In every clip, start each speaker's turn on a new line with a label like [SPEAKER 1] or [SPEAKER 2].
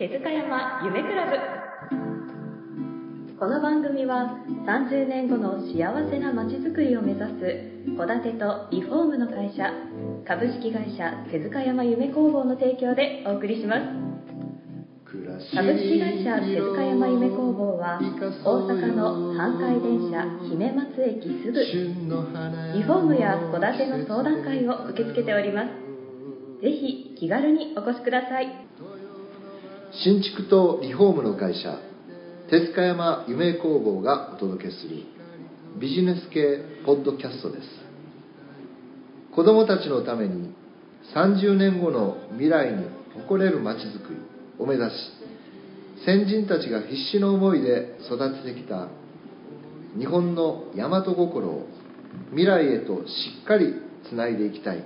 [SPEAKER 1] 手塚山夢クラブ。この番組は30年後の幸せな街づくりを目指す戸建てとリフォームの会社株式会社手塚山夢工房の提供でお送りします。株式会社手塚山夢工房は大阪の阪海電車姫松駅すぐリフォームや戸建ての相談会を受け付けております。ぜひ気軽にお越しください。
[SPEAKER 2] 新築とリフォームの会社手塚山夢工房がお届けするビジネス系ポッドキャストです。子どもたちのために30年後の未来に誇れるまちづくりを目指し先人たちが必死の思いで育ててきた日本の大和心を未来へとしっかりつないでいきたい。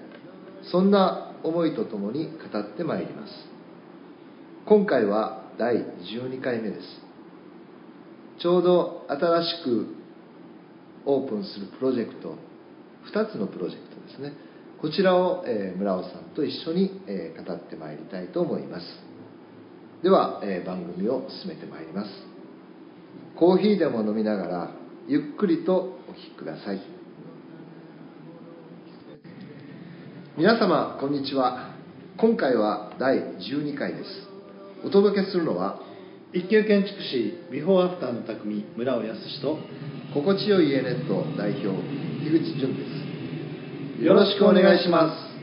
[SPEAKER 2] そんな思いとともに語ってまいります。今回は第12回目です。ちょうど新しくオープンするプロジェクト2つのプロジェクトですね。こちらを、え、村尾さんと一緒に、え、語ってまいりたいと思います。では、え、番組を進めてまいります。コーヒーでも飲みながらゆっくりとお聴きください。皆様こんにちは。今回は第12回です。お届けするのは
[SPEAKER 3] 一級建築士ビフォーアフターの匠村尾康と
[SPEAKER 2] 心地よい家ネット代表樋口淳です。よろしくお願いします。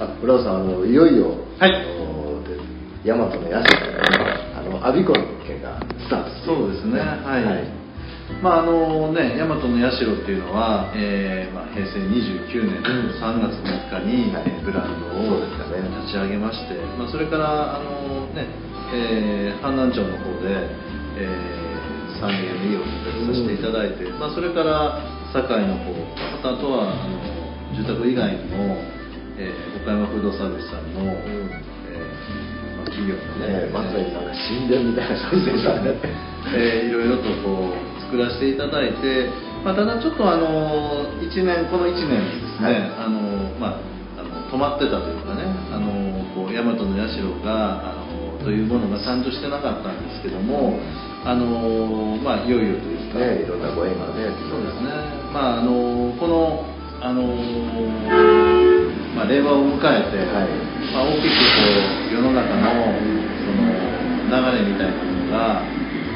[SPEAKER 2] あ村尾さんあのいよいよ、
[SPEAKER 3] はい、
[SPEAKER 2] 大和の社あのアビコの件がスタート
[SPEAKER 3] そうですね。はい、はい。まああのね、大和の社っていうのは、えーまあ、平成29年の3月3日に、はい、ブランドを立ち上げまして、まあ、それからあの、ねえー、阪南町の方で、えー、3軒目をさせていただいて、うん、まあ、それから堺の方またあとはあの住宅以外にも、えー、岡山フードサービスさんの、うん。
[SPEAKER 2] 企業のね、まさになんか神殿みたいな感じでしたね、
[SPEAKER 3] えー、いろいろとこう作らせていただいて、まあ、ただちょっとあの1年この1年ですね、はい、あのまあ、あの止まってたというかねあのこう大和の社があのというものが誕生してなかったんですけどもあのまあいよいよというか、
[SPEAKER 2] ね、いろんなご縁がね。
[SPEAKER 3] そうですね。まああのこのあのまあ、令和を迎えて、はい、まあ、大きくこう世の中のその流れみたいなものがあ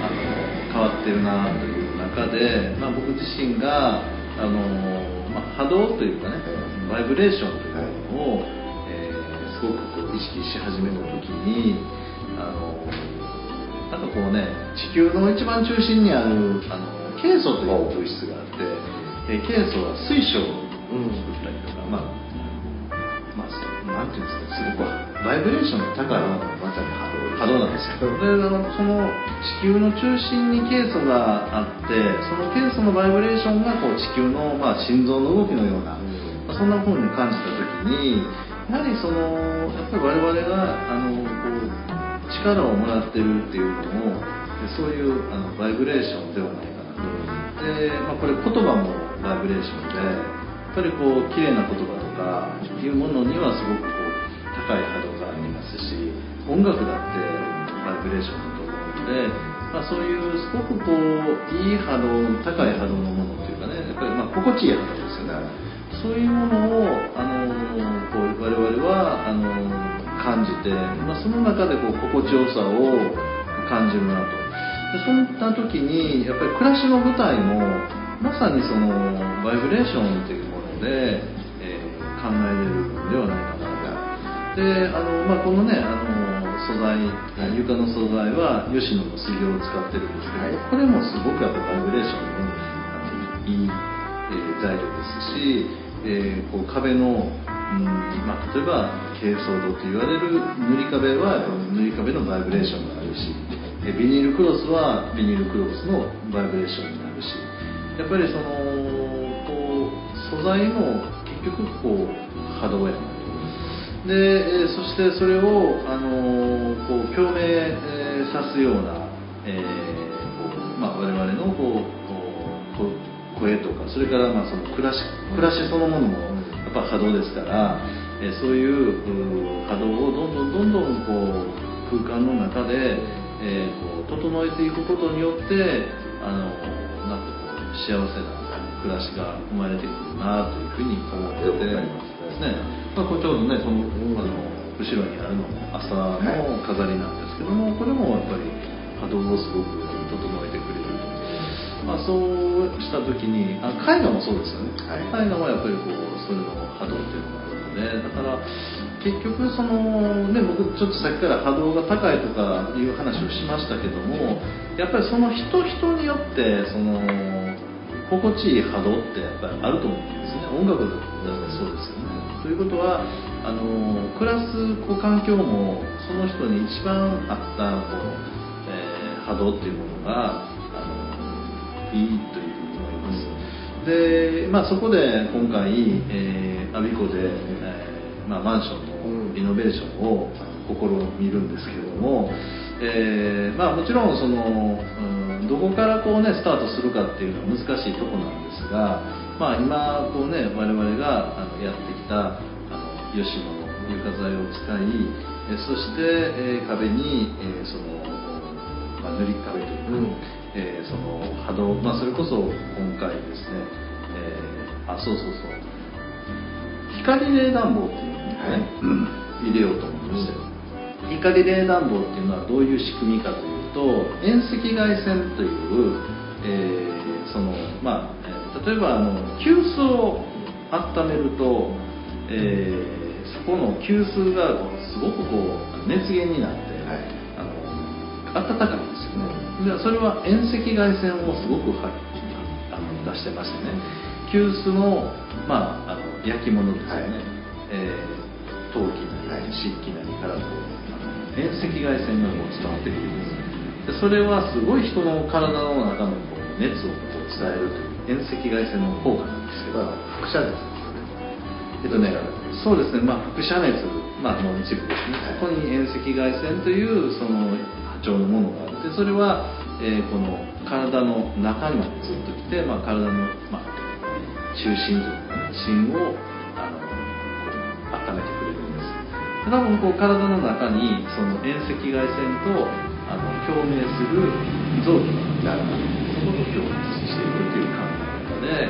[SPEAKER 3] の変わってるなという中で、まあ、僕自身があの、まあ、波動というかねバイブレーションというものを、えー、すごくこう意識し始めた時にあのなんかこうね地球の一番中心にあるあのケイ素という物質があって、えケイ素は水晶を作ったりとか、まあなんていうんですかすごくバイブレーションの高いまさに波動なんですよでその地球の中心にケイ素があってそのケイ素のバイブレーションがこう地球の、まあ、心臓の動きのような、まあ、そんな風に感じた時にやはりそのやっぱり我々があのこう力をもらってるっていうのもそういうあのバイブレーションではないかなと。で、まあ、これ言葉もバイブレーションでぱりこう綺麗な言葉とかいうものにはすごくこう高い波動がありますし音楽だってバイブレーションだと思うので、まあ、そういうすごくこういい波動高い波動のものっていうかねやっぱりま心地いい波動ですよね。そういうものをあのこう我々はあの感じて、まあ、その中でこう心地よさを感じるなと。でそんな時にやっぱり暮らしの舞台もまさにそのバイブレーションっていうもので考えれるのではないかなであの、まあ、このねあの素材、床の素材は吉野の杉を使ってるんですけど、
[SPEAKER 2] はい。
[SPEAKER 3] これもすごくやっぱバイブレーションのあのいい、えー材料ですし、えーこう壁の、うんまあ、例えば珪藻土と言われる塗り壁はやっぱ塗り壁のバイブレーションがあるしえビニールクロスはビニールクロスのバイブレーションになるしやっぱりその素材も結局こう波動やなとで、えーそしてそれを、あのーこう共鳴、えーさすような、えーまあ、我々のこうこうこ声とかそれからまあその暮らし暮らしそのものもやっぱ波動ですから、えーそういうう波動をどんどんどんどんこう空間の中で、えーこう整えていくことによってあのなんかこう幸せな暮らしが生まれてくるなというふうに思ってて。ね。まあ、これちょうどねこのあの後ろにあるのも朝の飾りなんですけども、これもやっぱり波動をすごく整えてくれると、まあ、そうした時にあ絵画もそうですよね、
[SPEAKER 2] はい。
[SPEAKER 3] 絵画もやっぱりこうそれの波動っていうのがあるのでだから結局そのね僕ちょっとさっきから波動が高いとかいう話をしましたけどもやっぱりその人人によってその心地いい波動ってやっぱりあると思うんですね。音楽だってそうですよね。ということはあの暮らすこう環境もその人に一番合ったこう、えー波動っていうものがあのいいというふうに思います。で、まあ、そこで今回、えー、アビコで、えーまあ、マンションのリノベーションを試みるんですけれども、えーまあ、もちろんその、うんどこからこう、ね、スタートするかっていうのは難しいとこなんですが、まあ、今こう、ね、我々があのやってきたあの吉野の床材を使いえーそして、えー壁に、えーそのまあ、塗り壁というか、えーその波動、まあ、それこそ今回ですね、えーあそうそうそう。光冷暖房っていうのをね、入れようと思いまして、光冷暖房っていうのはどういう仕組みかというと遠赤外線という、えーそのまあ、えー例えばあの急須を温めると、えーそこの急須がすごくこう熱源になって、あの暖かいんですよね。でそれは遠赤外線をすごくはあの出してましてね。急須の,、まあ、あの焼き物ですよね、
[SPEAKER 2] はい。
[SPEAKER 3] えー陶器なり漆器なりからこう遠赤外線がこう伝わってくるんですでそれはすごい人の体の中のこう熱をこう伝えるという遠赤外線の効果なんですけど、
[SPEAKER 2] まあ輻射熱
[SPEAKER 3] えっとね、そうですね、まあ、輻射熱、まあ、の一部ですね、そこに遠赤外線というその波長のものがあって、それは、えーこの体の中にまでずっと来て、まあ、体の、まあ、中心というかね、芯をあの温めてくれるんです。多分こう体の中にその遠赤外線と共鳴する臓器があるそこと共鳴していくという考え方で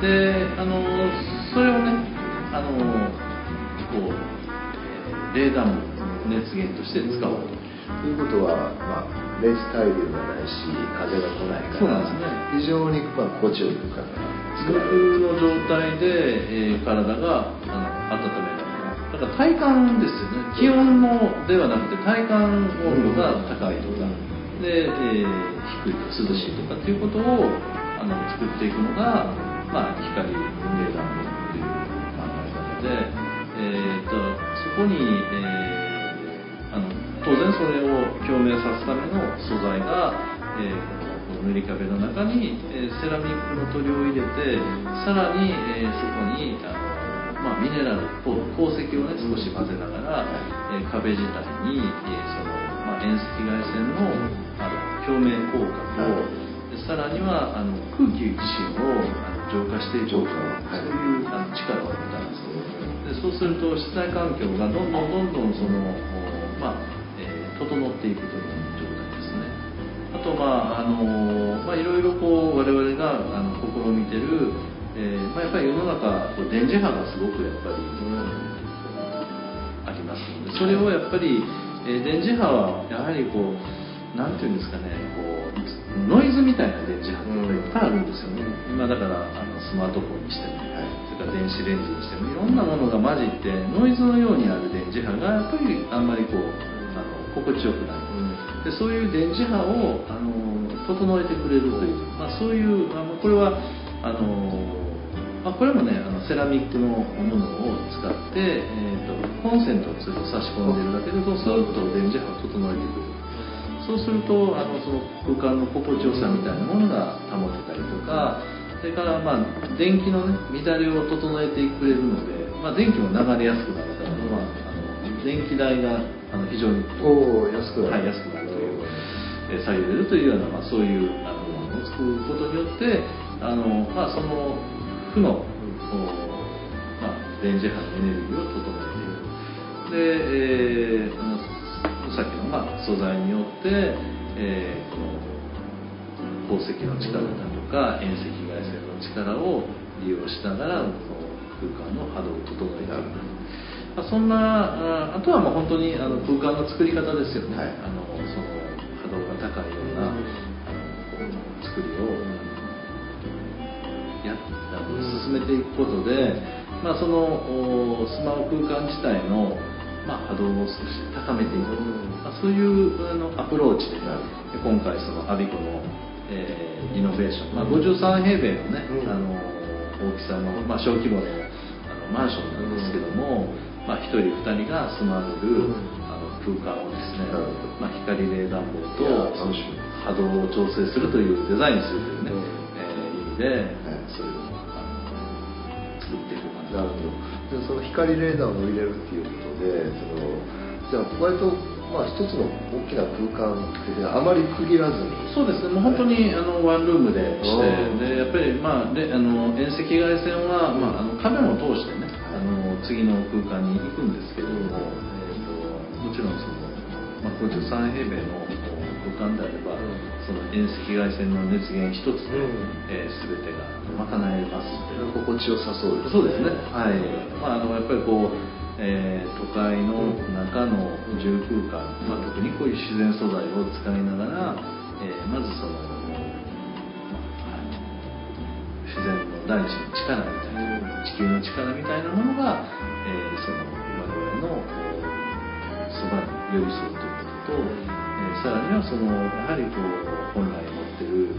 [SPEAKER 3] であのそれをねあのこう、えー冷暖房の熱源として使おうと。
[SPEAKER 2] ということは、まあ、熱対流がないし風が来ないから
[SPEAKER 3] そうですね
[SPEAKER 2] 非常に、まあ、心地よい空間が作られる
[SPEAKER 3] の状態で、えー体があの温めるだから体感ですよね。気温のではなくて体感温度が高いとか、で、えー低いと涼しいとかっていうことをあの作っていくのが、まあ、光冷暖房っていう考え方で、えー、とそこに、えーあの当然それを共鳴さすための素材が、えーこの塗り壁の中に、えーセラミックの塗料を入れてさらに、えーそこにあの、まあ、ミネラルと鉱石をね少し混ぜながら、えー壁自体に、えーそのまあ、遠赤外線のあの共鳴効果と、でさらにはあの空気芯をあの浄化していこうと、
[SPEAKER 2] はい。
[SPEAKER 3] そういうあの力を持ったんですでそうすると室内環境がどんどんどんどんその、おまあえー整っていくという状態ですね。あとまああのまあいろいろこう我々があの試みてる、えーまあ、やっぱり世の中こう電磁波がすごくやっぱり、ありますのでそれをやっぱり、えー電磁波はやはりこうなんていうんですかねこうノイズみたいな電磁波っていっぱいあるんですよね、今だからあのスマートフォンにしても、それから電子レンジにしてもいろんなものが混じってノイズのようにある電磁波がやっぱりあんまりこうあの心地よくなるでそういう電磁波をあの整えてくれるという、まあ、そういうあのこれはあの、まあ、これもねあのセラミックのものを使って、えー、とコンセントをつ差し込んでるだけでそうすると電磁波を整えてくれるそうするとあのその空間の心地よさみたいなものが保てたりとかそれからまあ電気のね乱れを整えてくれるので、まあ、電気も流れやすくなるから、まあ、あの電気代があの非常に
[SPEAKER 2] 安くなる、
[SPEAKER 3] はい、安くなるという、えー下げれるというような、まあ、そういうあのものを作ることによってあの、まあ、その負の、おまあ、電磁波のエネルギーを整えている。で、えーあのさっきの、まあ、素材によって、えーこの鉱石の力だとか遠赤外線の力を利用しながらこの空間の波動を整えていくまあ、そんなああとはまあ本当にあの空間の作り方ですよね、
[SPEAKER 2] はい。
[SPEAKER 3] あのその波動が高いような、進めていくことで、まあ、そのおスマホ空間自体の、まあ、波動を少し高めていく、まあ、そういうあのアプローチで、で今回そのアビコの、えーイノベーション、まあ、53平米のね、
[SPEAKER 2] うん。
[SPEAKER 3] あの大きさの、まあ、小規模のあのマンションなんですけども、まあ、1人2人が住まれる、
[SPEAKER 2] うん。
[SPEAKER 3] あの空間をですねまあ、光冷暖房と波動を調整するというデザインするというね、
[SPEAKER 2] うん。
[SPEAKER 3] えー意味で、
[SPEAKER 2] はい。
[SPEAKER 3] それをな
[SPEAKER 2] なるほどでその光レーダーを入れるっていうことでそのじゃあ割とまあ一つの大きな空間っていうのはあまり区切らずに。
[SPEAKER 3] そうですね、もう本当にあのワンルームでして、
[SPEAKER 2] うん。
[SPEAKER 3] でやっぱり、まあ、であの遠赤外線は、まあ、あの壁も通してね、あの次の空間に行くんですけれども、えー、ともちろんその、まあ、53平米の空間であれば、
[SPEAKER 2] うん
[SPEAKER 3] その遠赤外線の熱源一つで、
[SPEAKER 2] うん。
[SPEAKER 3] えー全てが賄えます。
[SPEAKER 2] 心地よさそうです
[SPEAKER 3] そうですね、はい。まあ、あのやっぱりこう、えー都会の中の住空間、まあ、特にこういう自然素材を使いながら、えーまずその、まあはい。自然の大地の力みたいな、地球の力みたいなものが、えーその我々のそばに寄り添うということと、えーさらにはそのやはりこう本来持ってる、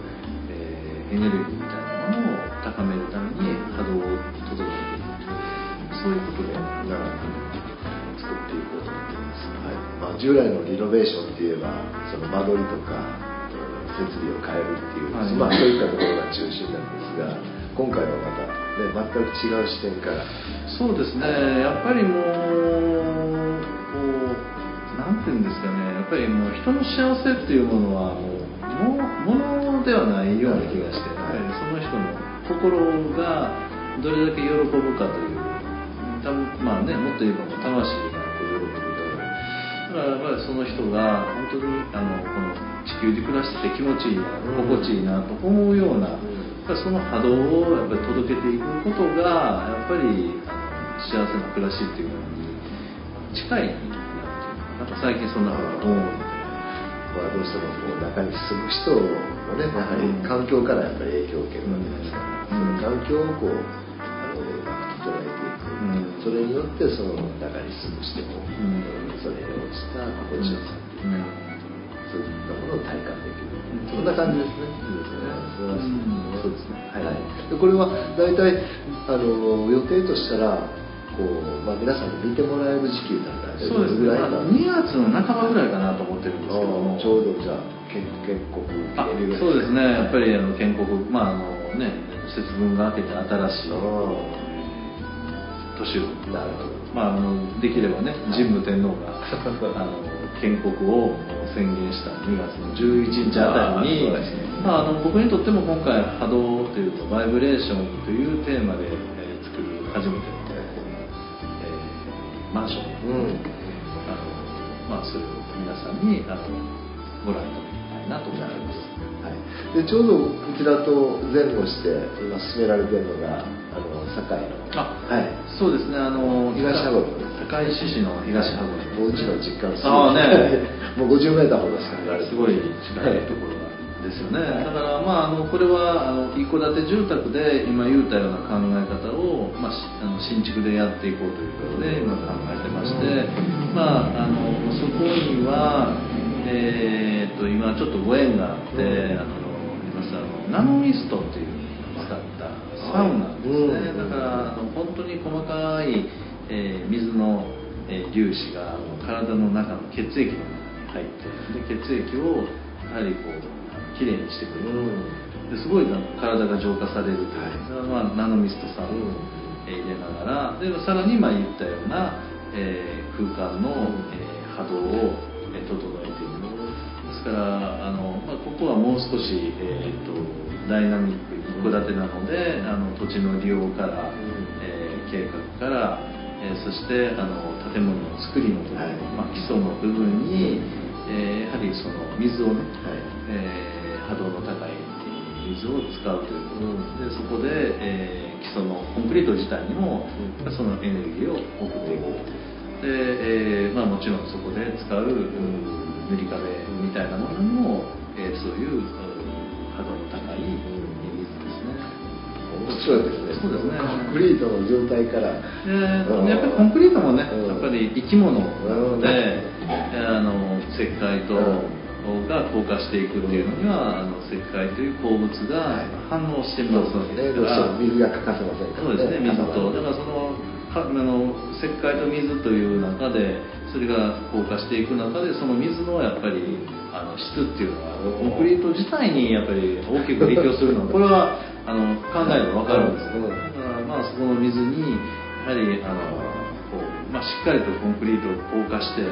[SPEAKER 3] えーエネルギーみたいなものを高めるために波動を整えていくそういうことで
[SPEAKER 2] なるほど
[SPEAKER 3] 作っていこうと思っています。
[SPEAKER 2] はいまあ、従来のリノベーションって言えばその間取りとか設備を変えるっていう、
[SPEAKER 3] はい
[SPEAKER 2] まあ、そういったところが中心なんですが今回はまた、ね、全く違う視点から
[SPEAKER 3] そうですね、やっぱりも、う、なんていうんですかね、やっぱりもう人の幸せっていうものはもう、もものではないような気がして、やっぱりその人の心がどれだけ喜ぶかという、たまあね、もっと言えば魂が喜ぶと。だからやっぱりその人が本当にあのこの地球で暮らしてて気持ちいいな、
[SPEAKER 2] うん
[SPEAKER 3] 心地いいなと思うような、
[SPEAKER 2] うん
[SPEAKER 3] やっぱりその波動をやっぱり届けていくことがやっぱり幸せな暮らしっていうものに近いなんか最近そんなことが思うので
[SPEAKER 2] まあ、どうしてもこう中に住む人もねやはり環境からやっぱり影響を受けるわけですから、
[SPEAKER 3] うん。
[SPEAKER 2] その環境をこうあのうまく整えていく、
[SPEAKER 3] うん。
[SPEAKER 2] それによってその中に住む人も、
[SPEAKER 3] ん。
[SPEAKER 2] それに応じた心地よさっていうか、そういったものを体感できる、
[SPEAKER 3] ん。
[SPEAKER 2] そんな感じですね。
[SPEAKER 3] そうですね。
[SPEAKER 2] 素晴らしい、
[SPEAKER 3] うん。そうですね。
[SPEAKER 2] はい。でこれは大体あの予定としたらこうまあ皆さんに見てもらえる時期だったら
[SPEAKER 3] そうですね、
[SPEAKER 2] どれぐらい
[SPEAKER 3] まあ、
[SPEAKER 2] なん
[SPEAKER 3] 2月の半ばぐらいかなと思ってるんですけども。
[SPEAKER 2] ちょうどじゃあ建建国
[SPEAKER 3] そうですね、やっぱりあの建国、まああのね、節分が明けて新しい年を、
[SPEAKER 2] なるほど。
[SPEAKER 3] まあ、あのできればね、神武天皇が あの建国を宣言した2月の11日あたりに
[SPEAKER 2] あー素晴らしい
[SPEAKER 3] まあ、あの僕にとっても今回波動というかバイブレーションというテーマで、えー作る初めての、えーマンション。
[SPEAKER 2] うん。
[SPEAKER 3] あのまあ、それを皆さんにあのご覧いただきたいなと思っています。
[SPEAKER 2] はい、でちょうどこちらと前後して今進められているのがあの堺の。
[SPEAKER 3] あ
[SPEAKER 2] はい。
[SPEAKER 3] そうですね、あの
[SPEAKER 2] 東羽衣
[SPEAKER 3] 高石市の東羽衣
[SPEAKER 2] もううちの実家のすぐ
[SPEAKER 3] ああね。
[SPEAKER 2] もう50メーターほどしか離れて
[SPEAKER 3] すごい近いところ。がですよね、だから、まあ、あのこれはあの一戸建て住宅で今言うたような考え方を、まあ、しあの新築でやっていこうということで今考えてまして、まああのそこにはえー、と今ちょっとご縁があって、あのナノミストっていうのを使ったサウナですね、
[SPEAKER 2] うん。
[SPEAKER 3] だからあの本当に細かい、えー水の、えー粒子が体の中の血液の中に入ってで血液をやはりこうきれいにしてくれる、ですごい体が浄化されるという、
[SPEAKER 2] はい。
[SPEAKER 3] まあ、ナノミストサウナを、えー入れながら。でさらに今言ったような、えー空間の、えー波動を、えー整えていくですからあの、まあ、ここはもう少し、えー、とダイナミック一戸建てなのであの土地の利用から、えー計画から、えーそしてあの建物の作りのところ、
[SPEAKER 2] はい。
[SPEAKER 3] まあ、基礎の部分に、えーやはりその水をね、え動の高い水を使うということ。でそこで、えー基礎のコンクリート自体にも、
[SPEAKER 2] うん。
[SPEAKER 3] そのエネルギーを送っていくで、えーまあ、もちろんそこで使う、うん塗り壁みたいなものにも、えーそういううん波動の高い水ですね。
[SPEAKER 2] 面白いですね。
[SPEAKER 3] そうですね。
[SPEAKER 2] コンクリートの状態から。
[SPEAKER 3] えー
[SPEAKER 2] うん。
[SPEAKER 3] やっぱりコンクリートもね、
[SPEAKER 2] うん。
[SPEAKER 3] やっぱり生き物なので、あの石灰と、
[SPEAKER 2] うん
[SPEAKER 3] が硬化していくっていうのには、あの石灰という鉱物が反応してますわけです
[SPEAKER 2] どう
[SPEAKER 3] から、
[SPEAKER 2] しても水が欠かせませんから
[SPEAKER 3] そうですね、水と、だからそのかあの石灰と水という中で、それが硬化していく中で、その水のやっぱりあの質っていうのは、コンクリート自体にやっぱり大きく影響するの は、これはあの考えれば分かるんですよ、
[SPEAKER 2] うん。
[SPEAKER 3] だからまあそこの水に、やはりあのこう、まあ、しっかりとコンクリートを硬化して、やっ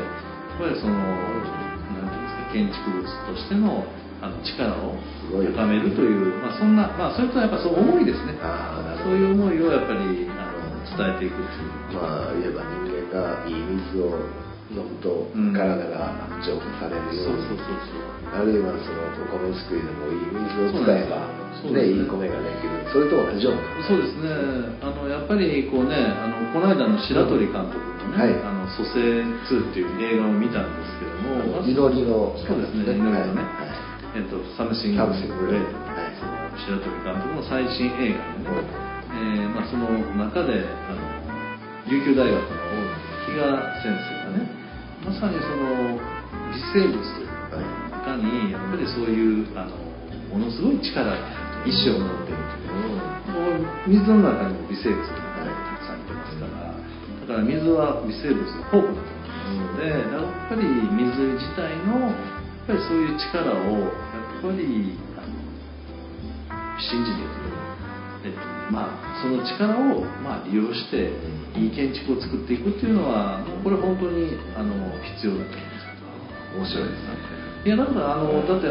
[SPEAKER 3] ぱりその、なんていうんですか、建築物としてのあの力を高めるという、まあ、そんな、まあ、それとやっぱそう思いですね。
[SPEAKER 2] ああなるほど
[SPEAKER 3] そういう思いをやっぱりあの伝えていくっていう。
[SPEAKER 2] まあ言えば人間がいい水を飲むと
[SPEAKER 3] うん
[SPEAKER 2] 体が浄化されるように、
[SPEAKER 3] そうそうそうそう。
[SPEAKER 2] あるいはそのお米作りでもいい水を使えばねいい米ができるそれと同じような
[SPEAKER 3] そうですね。あのやっぱりこうね、あのこの間の白鳥監督のね、
[SPEAKER 2] はい。
[SPEAKER 3] あの蘇生2っていう映画を見たんですけども、
[SPEAKER 2] 祈りの
[SPEAKER 3] そうですね、祈りのね、
[SPEAKER 2] はい。
[SPEAKER 3] えっと
[SPEAKER 2] Something Great はい。
[SPEAKER 3] その白鳥監督の最新映画でね、えーまあその中であの琉球大学の比嘉先生がね、まさにその微生物というか中にやっぱりそういうあのものすごい力意志を持っているという。もう水の中にも微生物がから水は微生物の宝庫だと思いますのでやっぱり水自体のやっぱりそういう力をやっぱり信じていく。でまあその力を、まあ、利用していい建築を作っていくっていうのはこれ本当にあの必要だと思います。
[SPEAKER 2] 面白いですね。
[SPEAKER 3] いやだからあのだって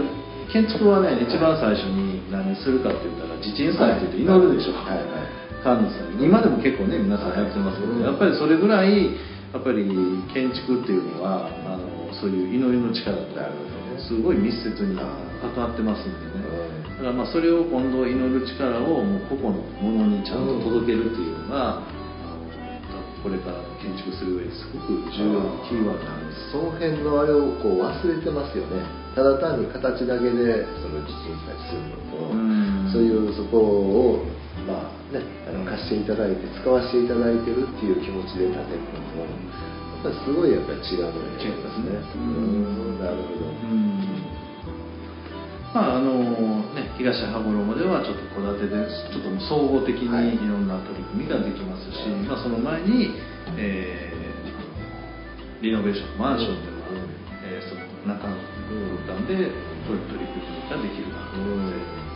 [SPEAKER 3] 建築はね一番最初に何するかって言ったら地鎮祭って言って祈るでしょ、
[SPEAKER 2] はいはい
[SPEAKER 3] 神主さんに今でも結構ね皆さんやってますけど、
[SPEAKER 2] うん
[SPEAKER 3] やっぱりそれぐらいやっぱり建築っていうのはあのそういう祈りの力と
[SPEAKER 2] なるほどね
[SPEAKER 3] すごい密接に関わってますんでね、だからまあそれを今度祈る力をもう個々のものにちゃんと届けるっていうのが、これから建築する上ですごく重要なキーワードなんです。
[SPEAKER 2] その辺のあれをこう忘れてますよね。ただ単に形だけでその地震災するのと
[SPEAKER 3] うん。
[SPEAKER 2] そういうそこをまあねあの貸していただいて使わせていただいてるっていう気持ちで建てるのとやっぱりすごいやっぱり違うのが違いますね。
[SPEAKER 3] うん。
[SPEAKER 2] うんなるほど
[SPEAKER 3] うんまああのね、東羽衣ではちょっと戸建てでちょっと総合的に
[SPEAKER 2] はい
[SPEAKER 3] いろんな取り組みができますし、まあ、その前に、えーリノベーションマンションでは、
[SPEAKER 2] うん。
[SPEAKER 3] えーその中の空間で取り取り組みができるなと思
[SPEAKER 2] うん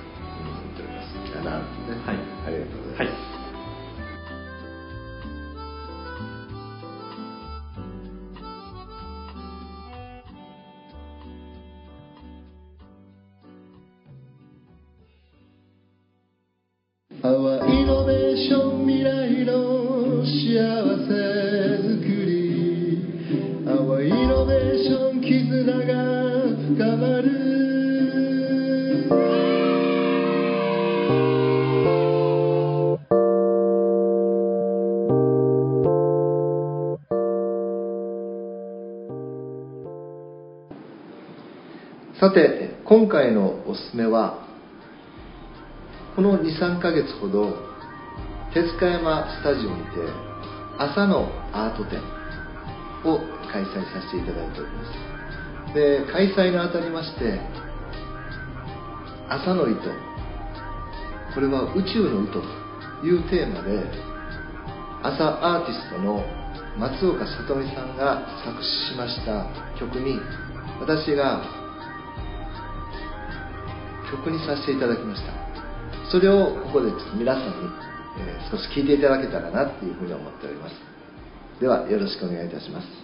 [SPEAKER 3] す
[SPEAKER 2] めはこの23ヶ月ほど手塚山スタジオにて朝のアート展を開催させていただいております。で開催が当たりまして朝の糸。これは宇宙の糸というテーマで朝アーティストの松岡里美さんが作詞しました曲に私が曲にさせていただきました。それをここでちょっと皆さんに、えー少し聴いていただけたらなっていうふうに思っております。ではよろしくお願いいたします。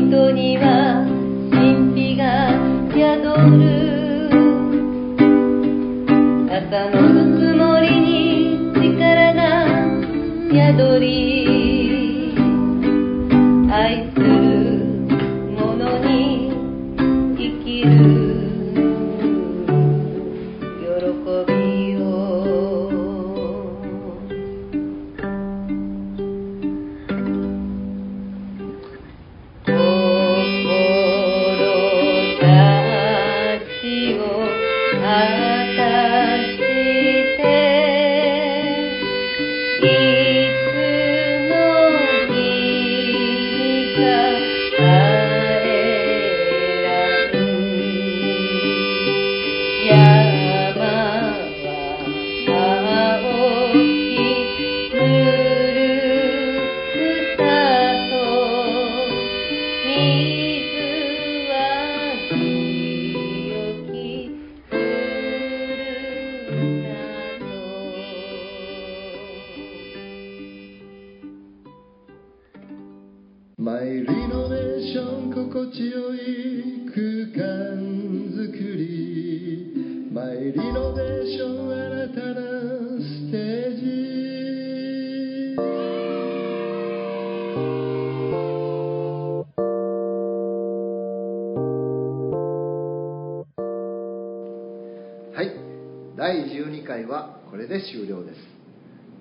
[SPEAKER 4] 人には神秘が宿る。朝のぬくもりに力が宿りは
[SPEAKER 2] い。第12回はこれで終了です。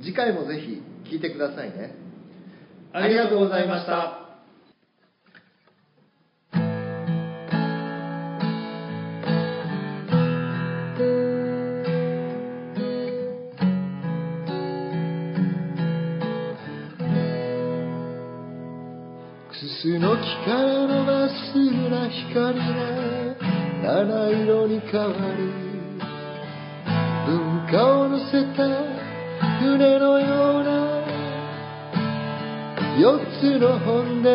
[SPEAKER 2] 次回もぜひ聞いてくださいね。
[SPEAKER 3] ありがとうございました。
[SPEAKER 2] くすの木からのまっすぐな光が七色に変わり四つの本で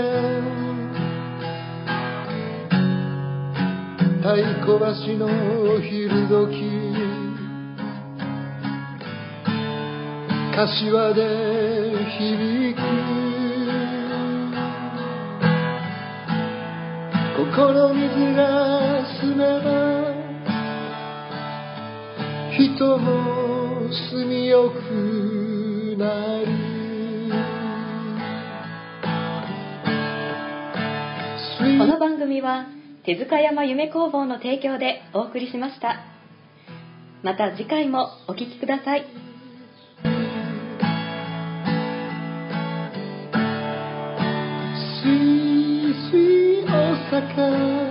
[SPEAKER 2] 太鼓橋のお昼時柏で響く。ここの水が澄めば人も住みよくなる。
[SPEAKER 1] の番組は手塚山夢工房の提供でお送りしました。また次回もお聴きください。
[SPEAKER 2] Sweet, sweet Osaka